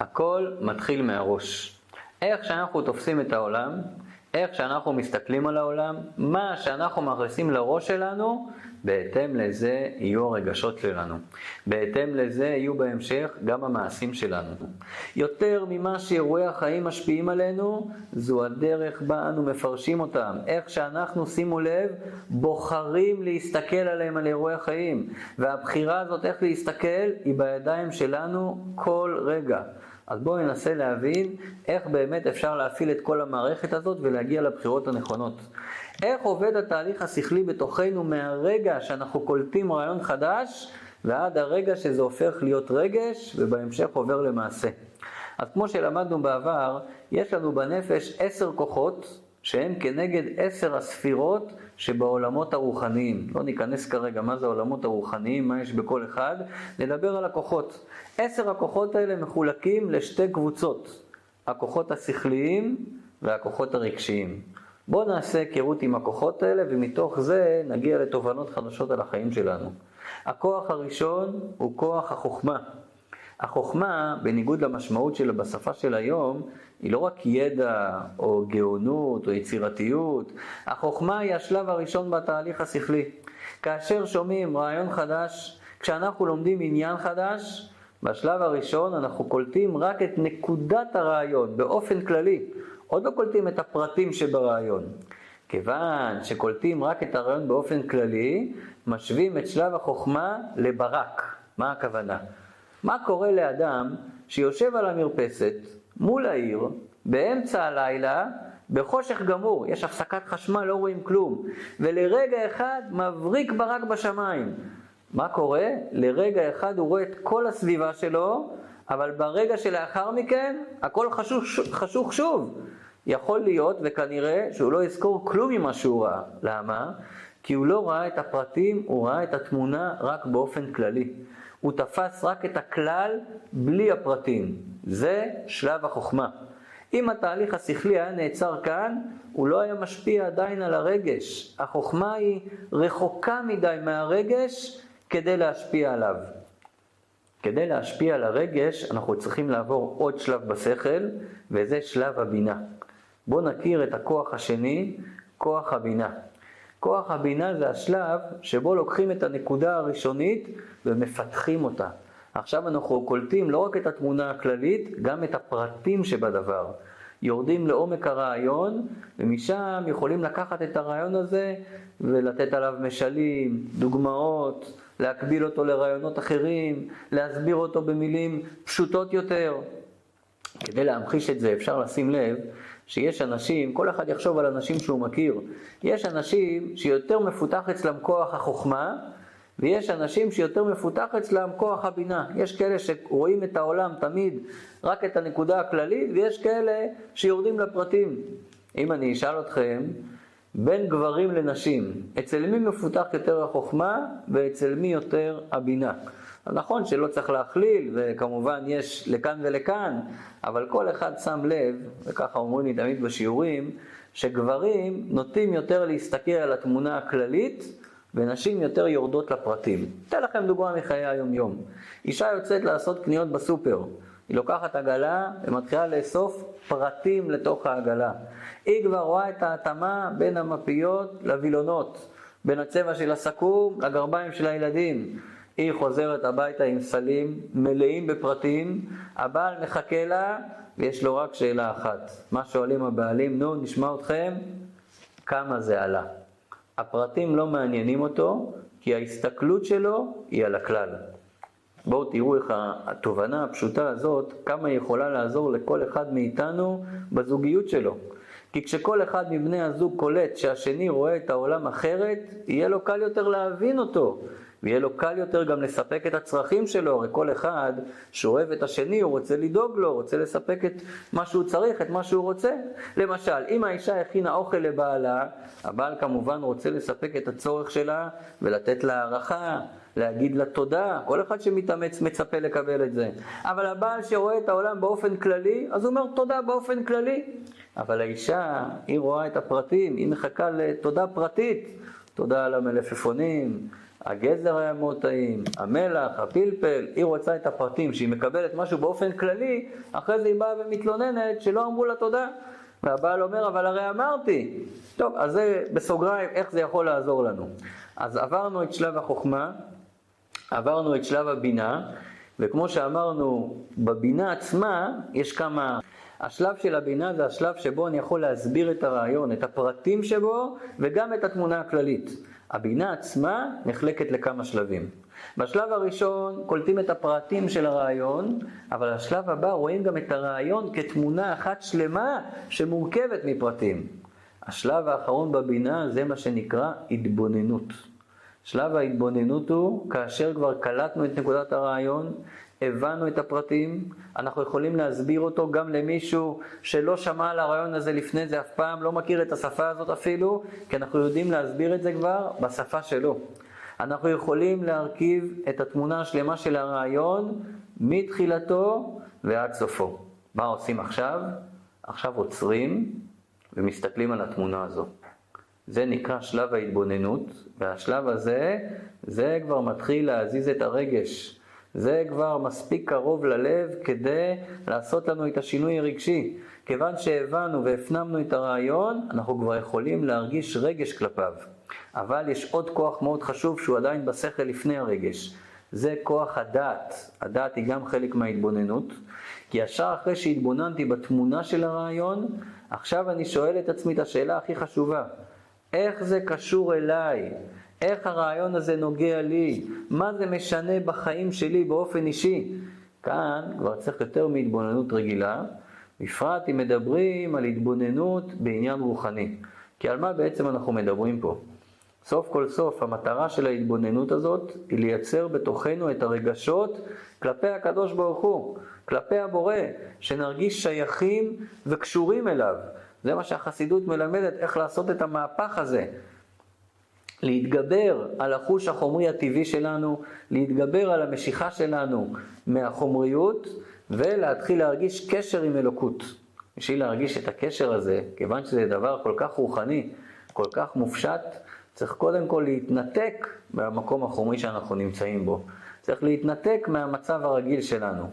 הכל מתחיל מהראש. איך שאנחנו תופסים את העולם, איך שאנחנו מסתכלים על העולם, מה שאנחנו מכניסים לראש שלנו, בהתאם לזה יהיו הרגשות שלנו. בהתאם לזה יהיו בהמשך גם המעשים שלנו. יותר ממה שאירועי החיים משפיעים עלינו, זו הדרך בה אנו מפרשים אותם. איך שאנחנו, שימו לב, בוחרים להסתכל עליהם, על אירועי החיים. והבחירה הזאת איך להסתכל, היא בידיים שלנו כל רגע. אז בואו ננסה להבין איך באמת אפשר להפעיל את כל המערכת הזאת ולהגיע לבחירות הנכונות. איך עובד התהליך השכלי בתוכנו מהרגע שאנחנו קולטים רעיון חדש ועד הרגע שזה הופך להיות רגש ובהמשך עובר למעשה. אז כמו שלמדנו בעבר, יש לנו בנפש עשר כוחות שהם כנגד עשר הספירות שבעולמות הרוחניים. לא ניכנס כרגע מה זה העולמות הרוחניים, מה יש בכל אחד, נדבר על הכוחות. עשר הכוחות האלה מחולקים לשתי קבוצות, הכוחות השכליים והכוחות הרגשיים. בואו נעשה היכרות עם הכוחות האלה ומתוך זה נגיע לתובנות חדשות על החיים שלנו. הכוח הראשון הוא כוח החוכמה. החוכמה, בניגוד למשמעות שלה בשפה של היום, היא לא רק ידע או גאונות או יצירתיות, החוכמה היא השלב הראשון בתהליך השכלי. כאשר שומעים רעיון חדש, כשאנחנו לומדים עניין חדש, בשלב הראשון אנחנו קולטים רק את נקודת הרעיון באופן כללי, עוד לא קולטים את הפרטים שברעיון. כיוון שקולטים רק את הרעיון באופן כללי, משווים את שלב החוכמה לברק. מה הכוונה? מה קורה לאדם שיושב על המרפסת מול העיר, באמצע הלילה, בחושך גמור, יש הפסקת חשמל, לא רואים כלום, ולרגע אחד מבריק ברק בשמיים. מה קורה? לרגע אחד הוא רואה את כל הסביבה שלו, אבל ברגע שלאחר מכן הכל חשוך, חשוך שוב. יכול להיות וכנראה שהוא לא יזכור כלום ממה שהוא ראה. למה? כי הוא לא ראה את הפרטים, הוא ראה את התמונה רק באופן כללי. הוא תפס רק את הכלל בלי הפרטים. זה שלב החוכמה. אם התהליך השכלי היה נעצר כאן, הוא לא היה משפיע עדיין על הרגש. החוכמה היא רחוקה מדי מהרגש כדי להשפיע עליו. כדי להשפיע על הרגש אנחנו צריכים לעבור עוד שלב בשכל, וזה שלב הבינה. בואו נכיר את הכוח השני, כוח הבינה. כוח הבינה זה השלב שבו לוקחים את הנקודה הראשונית ומפתחים אותה. עכשיו אנחנו קולטים לא רק את התמונה הכללית, גם את הפרטים שבדבר. יורדים לעומק הרעיון, ומשם יכולים לקחת את הרעיון הזה ולתת עליו משלים, דוגמאות, להקביל אותו לרעיונות אחרים, להסביר אותו במילים פשוטות יותר. כדי להמחיש את זה אפשר לשים לב שיש אנשים, כל אחד יחשוב על אנשים שהוא מכיר, יש אנשים שיותר מפותח אצלם כוח החוכמה, ויש אנשים שיותר מפותח אצלם כוח הבינה. יש כאלה שרואים את העולם תמיד רק את הנקודה הכללית, ויש כאלה שיורדים לפרטים. אם אני אשאל אתכם, בין גברים לנשים, אצל מי מפותח יותר החוכמה ואצל מי יותר הבינה? נכון שלא צריך להכליל, וכמובן יש לכאן ולכאן, אבל כל אחד שם לב, וככה אומרים לי תמיד בשיעורים, שגברים נוטים יותר להסתכל על התמונה הכללית, ונשים יותר יורדות לפרטים. אתן לכם דוגמה מחיי היום-יום. אישה יוצאת לעשות קניות בסופר. היא לוקחת עגלה ומתחילה לאסוף פרטים לתוך העגלה. היא כבר רואה את ההתאמה בין המפיות לווילונות, בין הצבע של הסכו"ם לגרביים של הילדים. היא חוזרת הביתה עם סלים מלאים בפרטים, הבעל מחכה לה ויש לו רק שאלה אחת. מה שואלים הבעלים, נו, נשמע אתכם, כמה זה עלה. הפרטים לא מעניינים אותו, כי ההסתכלות שלו היא על הכלל. בואו תראו איך התובנה הפשוטה הזאת, כמה היא יכולה לעזור לכל אחד מאיתנו בזוגיות שלו. כי כשכל אחד מבני הזוג קולט שהשני רואה את העולם אחרת, יהיה לו קל יותר להבין אותו. ויהיה לו קל יותר גם לספק את הצרכים שלו, הרי כל אחד שאוהב את השני, הוא רוצה לדאוג לו, רוצה לספק את מה שהוא צריך, את מה שהוא רוצה. למשל, אם האישה הכינה אוכל לבעלה, הבעל כמובן רוצה לספק את הצורך שלה ולתת לה הערכה, להגיד לה תודה, כל אחד שמתאמץ מצפה לקבל את זה. אבל הבעל שרואה את העולם באופן כללי, אז הוא אומר תודה באופן כללי. אבל האישה, היא רואה את הפרטים, היא מחכה לתודה פרטית. תודה על המלפפונים, הגזר היה מאוד טעים, המלח, הפלפל, היא רוצה את הפרטים, שהיא מקבלת משהו באופן כללי, אחרי זה היא באה ומתלוננת שלא אמרו לה תודה. והבעל אומר, אבל הרי אמרתי. טוב, אז זה בסוגריים, איך זה יכול לעזור לנו. אז עברנו את שלב החוכמה, עברנו את שלב הבינה, וכמו שאמרנו, בבינה עצמה יש כמה... השלב של הבינה זה השלב שבו אני יכול להסביר את הרעיון, את הפרטים שבו, וגם את התמונה הכללית. הבינה עצמה נחלקת לכמה שלבים. בשלב הראשון קולטים את הפרטים של הרעיון, אבל בשלב הבא רואים גם את הרעיון כתמונה אחת שלמה שמורכבת מפרטים. השלב האחרון בבינה זה מה שנקרא התבוננות. שלב ההתבוננות הוא כאשר כבר קלטנו את נקודת הרעיון, הבנו את הפרטים, אנחנו יכולים להסביר אותו גם למישהו שלא שמע על הרעיון הזה לפני זה אף פעם, לא מכיר את השפה הזאת אפילו, כי אנחנו יודעים להסביר את זה כבר בשפה שלו. אנחנו יכולים להרכיב את התמונה השלמה של הרעיון מתחילתו ועד סופו. מה עושים עכשיו? עכשיו עוצרים ומסתכלים על התמונה הזו. זה נקרא שלב ההתבוננות, והשלב הזה, זה כבר מתחיל להזיז את הרגש. זה כבר מספיק קרוב ללב כדי לעשות לנו את השינוי הרגשי. כיוון שהבנו והפנמנו את הרעיון, אנחנו כבר יכולים להרגיש רגש כלפיו. אבל יש עוד כוח מאוד חשוב שהוא עדיין בשכל לפני הרגש. זה כוח הדעת. הדעת היא גם חלק מההתבוננות. כי ישר אחרי שהתבוננתי בתמונה של הרעיון, עכשיו אני שואל את עצמי את השאלה הכי חשובה. איך זה קשור אליי? איך הרעיון הזה נוגע לי? מה זה משנה בחיים שלי באופן אישי? כאן כבר צריך יותר מהתבוננות רגילה, בפרט אם מדברים על התבוננות בעניין רוחני. כי על מה בעצם אנחנו מדברים פה? סוף כל סוף המטרה של ההתבוננות הזאת היא לייצר בתוכנו את הרגשות כלפי הקדוש ברוך הוא, כלפי הבורא, שנרגיש שייכים וקשורים אליו. זה מה שהחסידות מלמדת, איך לעשות את המהפך הזה. להתגבר על החוש החומרי הטבעי שלנו, להתגבר על המשיכה שלנו מהחומריות ולהתחיל להרגיש קשר עם אלוקות. בשביל להרגיש את הקשר הזה, כיוון שזה דבר כל כך רוחני, כל כך מופשט, צריך קודם כל להתנתק מהמקום החומרי שאנחנו נמצאים בו. צריך להתנתק מהמצב הרגיל שלנו.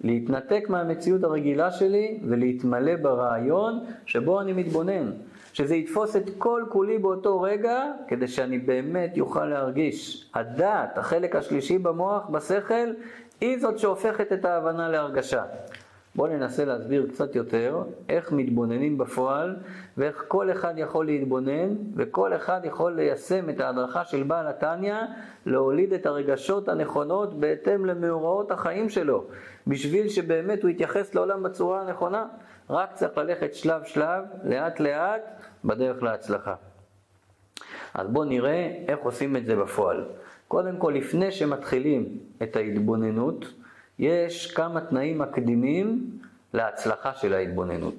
להתנתק מהמציאות הרגילה שלי ולהתמלא ברעיון שבו אני מתבונן. שזה יתפוס את כל כולי באותו רגע, כדי שאני באמת יוכל להרגיש. הדעת, החלק השלישי במוח, בשכל, היא זאת שהופכת את ההבנה להרגשה. בואו ננסה להסביר קצת יותר איך מתבוננים בפועל ואיך כל אחד יכול להתבונן וכל אחד יכול ליישם את ההדרכה של בעל התניא להוליד את הרגשות הנכונות בהתאם למאורעות החיים שלו בשביל שבאמת הוא יתייחס לעולם בצורה הנכונה רק צריך ללכת שלב שלב, לאט לאט, בדרך להצלחה. אז בואו נראה איך עושים את זה בפועל. קודם כל, לפני שמתחילים את ההתבוננות, יש כמה תנאים מקדימים להצלחה של ההתבוננות.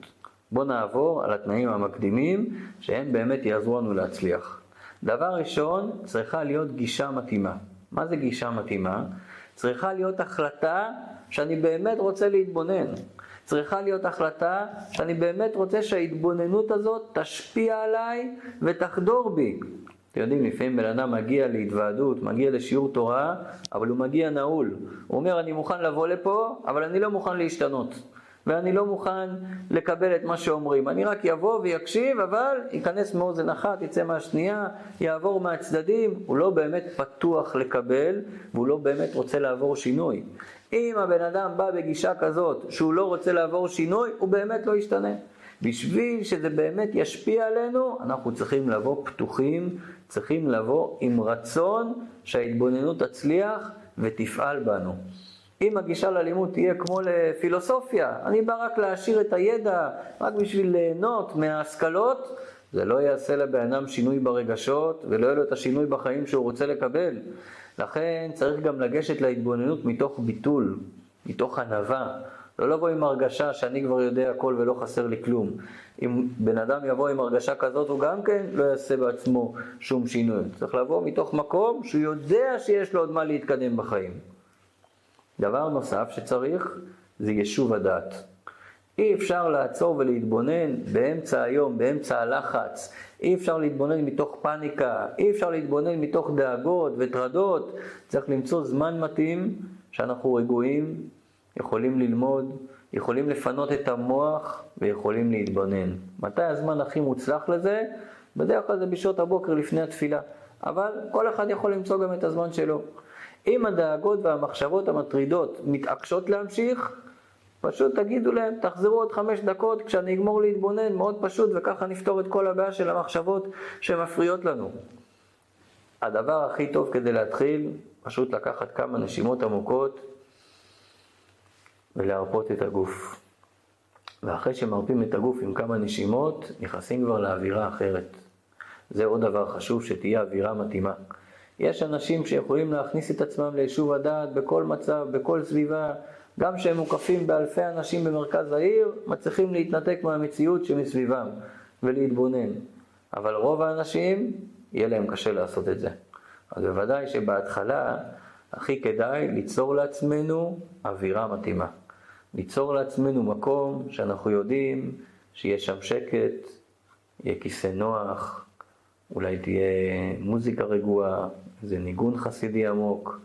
בואו נעבור על התנאים המקדימים שהם באמת יעזרו לנו להצליח. דבר ראשון, צריכה להיות גישה מתאימה. מה זה גישה מתאימה? צריכה להיות החלטה שאני באמת רוצה להתבונן. צריכה להיות החלטה שאני באמת רוצה שההתבוננות הזאת תשפיע עליי ותחדור בי. אתם יודעים, לפעמים בן אדם מגיע להתוועדות, מגיע לשיעור תורה, אבל הוא מגיע נעול. הוא אומר, אני מוכן לבוא לפה, אבל אני לא מוכן להשתנות. ואני לא מוכן לקבל את מה שאומרים. אני רק יבוא ויקשיב, אבל ייכנס מאוזן אחת, יצא מהשנייה, יעבור מהצדדים. הוא לא באמת פתוח לקבל, והוא לא באמת רוצה לעבור שינוי. אם הבן אדם בא בגישה כזאת שהוא לא רוצה לעבור שינוי, הוא באמת לא ישתנה. בשביל שזה באמת ישפיע עלינו, אנחנו צריכים לבוא פתוחים, צריכים לבוא עם רצון שההתבוננות תצליח ותפעל בנו. אם הגישה ללימוד תהיה כמו לפילוסופיה, אני בא רק להעשיר את הידע, רק בשביל ליהנות מההשכלות, זה לא יעשה לבן אדם שינוי ברגשות ולא יהיה לו את השינוי בחיים שהוא רוצה לקבל. לכן צריך גם לגשת להתבוננות מתוך ביטול, מתוך ענווה. לא לבוא עם הרגשה שאני כבר יודע הכל ולא חסר לי כלום. אם בן אדם יבוא עם הרגשה כזאת, הוא גם כן לא יעשה בעצמו שום שינוי. צריך לבוא מתוך מקום שהוא יודע שיש לו עוד מה להתקדם בחיים. דבר נוסף שצריך זה יישוב הדעת. אי אפשר לעצור ולהתבונן באמצע היום, באמצע הלחץ. אי אפשר להתבונן מתוך פאניקה, אי אפשר להתבונן מתוך דאגות וטרדות. צריך למצוא זמן מתאים שאנחנו רגועים, יכולים ללמוד, יכולים לפנות את המוח ויכולים להתבונן. מתי הזמן הכי מוצלח לזה? בדרך כלל זה בשעות הבוקר לפני התפילה. אבל כל אחד יכול למצוא גם את הזמן שלו. אם הדאגות והמחשבות המטרידות מתעקשות להמשיך, פשוט תגידו להם, תחזרו עוד חמש דקות כשאני אגמור להתבונן, מאוד פשוט, וככה נפתור את כל הבעיה של המחשבות שמפריעות לנו. הדבר הכי טוב כדי להתחיל, פשוט לקחת כמה נשימות עמוקות ולהרפות את הגוף. ואחרי שמרפים את הגוף עם כמה נשימות, נכנסים כבר לאווירה אחרת. זה עוד דבר חשוב, שתהיה אווירה מתאימה. יש אנשים שיכולים להכניס את עצמם ליישוב הדעת בכל מצב, בכל סביבה, גם כשהם מוקפים באלפי אנשים במרכז העיר, מצליחים להתנתק מהמציאות שמסביבם ולהתבונן. אבל רוב האנשים, יהיה להם קשה לעשות את זה. אז בוודאי שבהתחלה הכי כדאי ליצור לעצמנו אווירה מתאימה. ליצור לעצמנו מקום שאנחנו יודעים שיש שם שקט, יהיה כיסא נוח, אולי תהיה מוזיקה רגועה, איזה ניגון חסידי עמוק,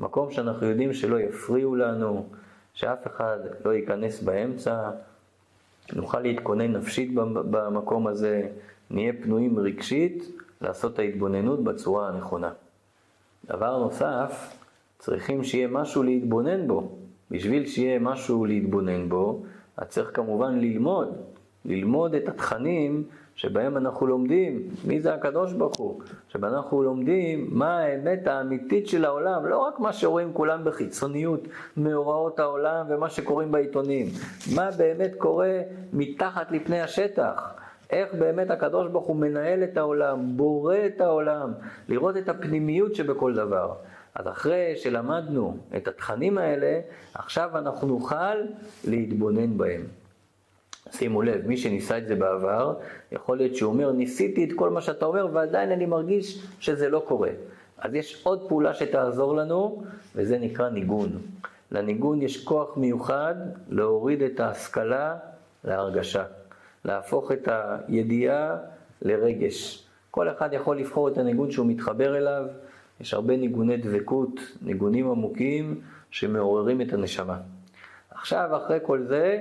מקום שאנחנו יודעים שלא יפריעו לנו, שאף אחד לא ייכנס באמצע, נוכל להתכונן נפשית במקום הזה, נהיה פנויים רגשית לעשות ההתבוננות בצורה הנכונה. דבר נוסף, צריכים שיהיה משהו להתבונן בו. בשביל שיהיה משהו להתבונן בו, אז צריך כמובן ללמוד, ללמוד את התכנים שבהם אנחנו לומדים מי זה הקדוש ברוך הוא, שבהם אנחנו לומדים מה האמת האמיתית של העולם, לא רק מה שרואים כולם בחיצוניות, מאורעות העולם ומה שקוראים בעיתונים, מה באמת קורה מתחת לפני השטח. איך באמת הקדוש ברוך הוא מנהל את העולם, בורא את העולם, לראות את הפנימיות שבכל דבר. אז אחרי שלמדנו את התכנים האלה, עכשיו אנחנו נוכל להתבונן בהם. שימו לב, מי שניסה את זה בעבר, יכול להיות שהוא אומר, ניסיתי את כל מה שאתה אומר ועדיין אני מרגיש שזה לא קורה. אז יש עוד פעולה שתעזור לנו, וזה נקרא ניגון. לניגון יש כוח מיוחד להוריד את ההשכלה להרגשה, להפוך את הידיעה לרגש. כל אחד יכול לבחור את הניגון שהוא מתחבר אליו, יש הרבה ניגוני דבקות, ניגונים עמוקים שמעוררים את הנשמה. עכשיו, אחרי כל זה,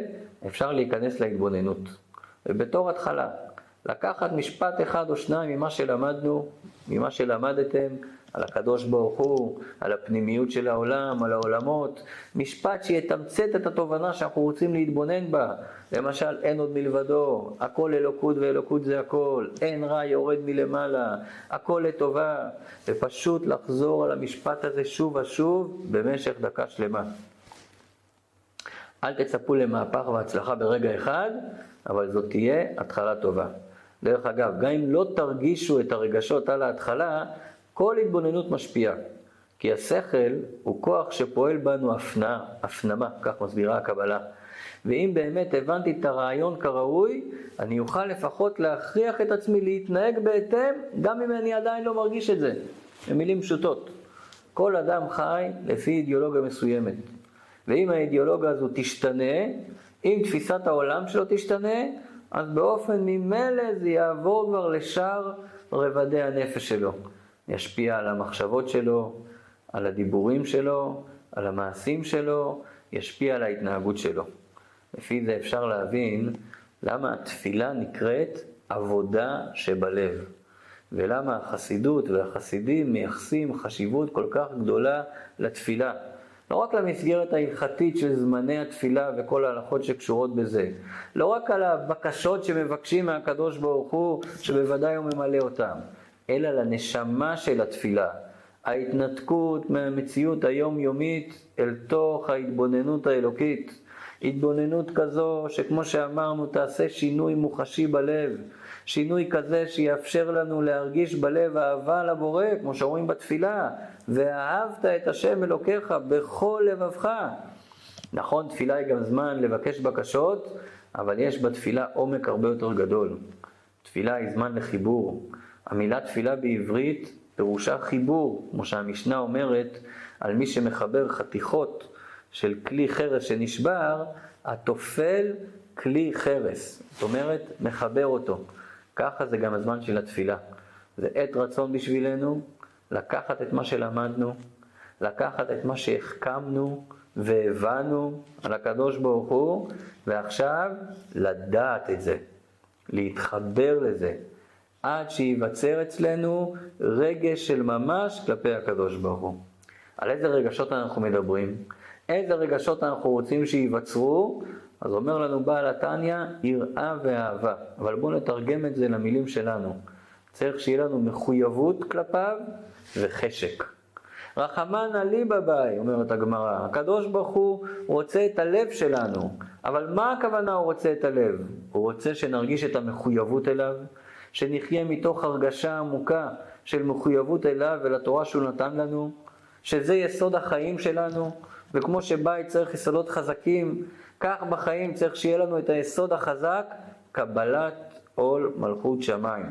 אפשר להיכנס להתבוננות. ובתור התחלה, לקחת משפט אחד או שניים ממה שלמדנו, ממה שלמדתם, על הקדוש ברוך הוא, על הפנימיות של העולם, על העולמות, משפט שיתמצת את התובנה שאנחנו רוצים להתבונן בה. למשל, אין עוד מלבדו, הכל אלוקות ואלוקות זה הכל, אין רע יורד מלמעלה, הכל לטובה, ופשוט לחזור על המשפט הזה שוב ושוב במשך דקה שלמה. אל תצפו למהפך והצלחה ברגע אחד, אבל זאת תהיה התחלה טובה. דרך אגב, גם אם לא תרגישו את הרגשות על ההתחלה, כל התבוננות משפיעה. כי השכל הוא כוח שפועל בנו הפנמה, הפנמה, כך מסבירה הקבלה. ואם באמת הבנתי את הרעיון כראוי, אני אוכל לפחות להכריח את עצמי להתנהג בהתאם, גם אם אני עדיין לא מרגיש את זה. במילים פשוטות. כל אדם חי לפי אידיאולוגיה מסוימת. ואם האידיאולוגיה הזו תשתנה, אם תפיסת העולם שלו תשתנה, אז באופן ממילא זה יעבור כבר לשאר רבדי הנפש שלו. ישפיע על המחשבות שלו, על הדיבורים שלו, על המעשים שלו, ישפיע על ההתנהגות שלו. לפי זה אפשר להבין למה התפילה נקראת עבודה שבלב, ולמה החסידות והחסידים מייחסים חשיבות כל כך גדולה לתפילה. לא רק למסגרת ההלכתית של זמני התפילה וכל ההלכות שקשורות בזה, לא רק על הבקשות שמבקשים מהקדוש ברוך הוא, שבוודאי הוא ממלא אותם, אלא לנשמה של התפילה, ההתנתקות מהמציאות היומיומית אל תוך ההתבוננות האלוקית. התבוננות כזו שכמו שאמרנו תעשה שינוי מוחשי בלב, שינוי כזה שיאפשר לנו להרגיש בלב אהבה לבורא, כמו שאומרים בתפילה, ואהבת את השם אלוקיך בכל לבבך. נכון, תפילה היא גם זמן לבקש בקשות, אבל יש בתפילה עומק הרבה יותר גדול. תפילה היא זמן לחיבור. המילה תפילה בעברית פירושה חיבור, כמו שהמשנה אומרת, על מי שמחבר חתיכות של כלי חרס שנשבר, התופל כלי חרס, זאת אומרת, מחבר אותו. ככה זה גם הזמן של התפילה. זה עת רצון בשבילנו לקחת את מה שלמדנו, לקחת את מה שהחכמנו והבנו על הקדוש ברוך הוא, ועכשיו לדעת את זה, להתחבר לזה, עד שייווצר אצלנו רגש של ממש כלפי הקדוש ברוך הוא. על איזה רגשות אנחנו מדברים? איזה רגשות אנחנו רוצים שייווצרו? אז אומר לנו בעל התניא, יראה ואהבה. אבל בואו נתרגם את זה למילים שלנו. צריך שיהיה לנו מחויבות כלפיו וחשק. רחמנא ליבא ביי, אומרת הגמרא. הקדוש ברוך הוא רוצה את הלב שלנו. אבל מה הכוונה הוא רוצה את הלב? הוא רוצה שנרגיש את המחויבות אליו, שנחיה מתוך הרגשה עמוקה של מחויבות אליו ולתורה שהוא נתן לנו, שזה יסוד החיים שלנו, וכמו שבית צריך יסודות חזקים, כך בחיים צריך שיהיה לנו את היסוד החזק, קבלת עול מלכות שמיים.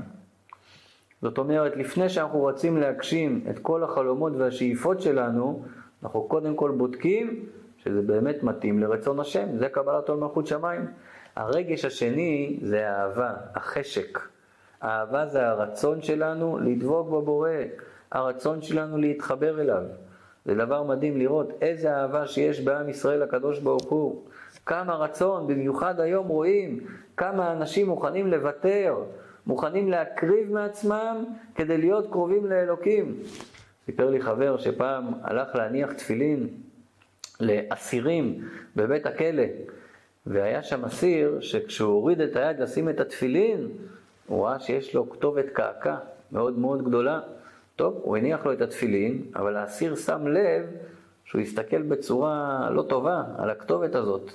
זאת אומרת, לפני שאנחנו רוצים להגשים את כל החלומות והשאיפות שלנו, אנחנו קודם כל בודקים שזה באמת מתאים לרצון השם, זה קבלת עול מלכות שמיים. הרגש השני זה האהבה, החשק. אהבה זה הרצון שלנו לדבוק בבורא, הרצון שלנו להתחבר אליו. זה דבר מדהים לראות איזה אהבה שיש בעם ישראל לקדוש ברוך הוא. כמה רצון, במיוחד היום רואים כמה אנשים מוכנים לוותר, מוכנים להקריב מעצמם כדי להיות קרובים לאלוקים. סיפר לי חבר שפעם הלך להניח תפילין לאסירים בבית הכלא, והיה שם אסיר שכשהוא הוריד את היד לשים את התפילין, הוא ראה שיש לו כתובת קעקע מאוד מאוד גדולה. טוב, הוא הניח לו את התפילין, אבל האסיר שם לב שהוא הסתכל בצורה לא טובה על הכתובת הזאת.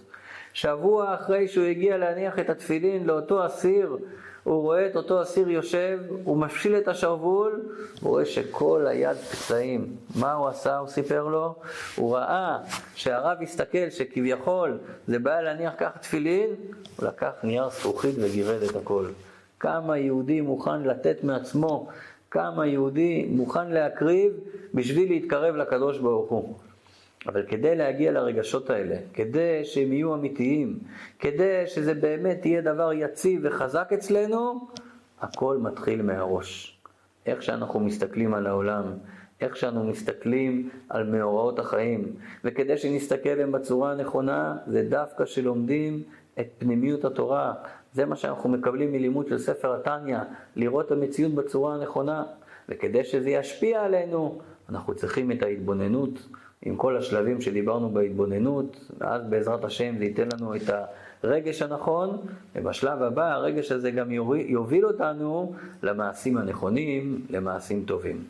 שבוע אחרי שהוא הגיע להניח את התפילין לאותו אסיר, הוא רואה את אותו אסיר יושב, הוא מפשיל את השרוול, הוא רואה שכל היד פצעים. מה הוא עשה? הוא סיפר לו. הוא ראה שהרב הסתכל שכביכול זה בעיה להניח ככה תפילין, הוא לקח נייר זכוכית וגירד את הכל. כמה יהודי מוכן לתת מעצמו, כמה יהודי מוכן להקריב בשביל להתקרב לקדוש ברוך הוא. אבל כדי להגיע לרגשות האלה, כדי שהם יהיו אמיתיים, כדי שזה באמת יהיה דבר יציב וחזק אצלנו, הכל מתחיל מהראש. איך שאנחנו מסתכלים על העולם, איך שאנו מסתכלים על מאורעות החיים. וכדי שנסתכל עליהם בצורה הנכונה, זה דווקא שלומדים את פנימיות התורה. זה מה שאנחנו מקבלים מלימוד של ספר התניא, לראות את המציאות בצורה הנכונה. וכדי שזה ישפיע עלינו, אנחנו צריכים את ההתבוננות. עם כל השלבים שדיברנו בהתבוננות, ואז בעזרת השם זה ייתן לנו את הרגש הנכון, ובשלב הבא הרגש הזה גם יוביל אותנו למעשים הנכונים, למעשים טובים.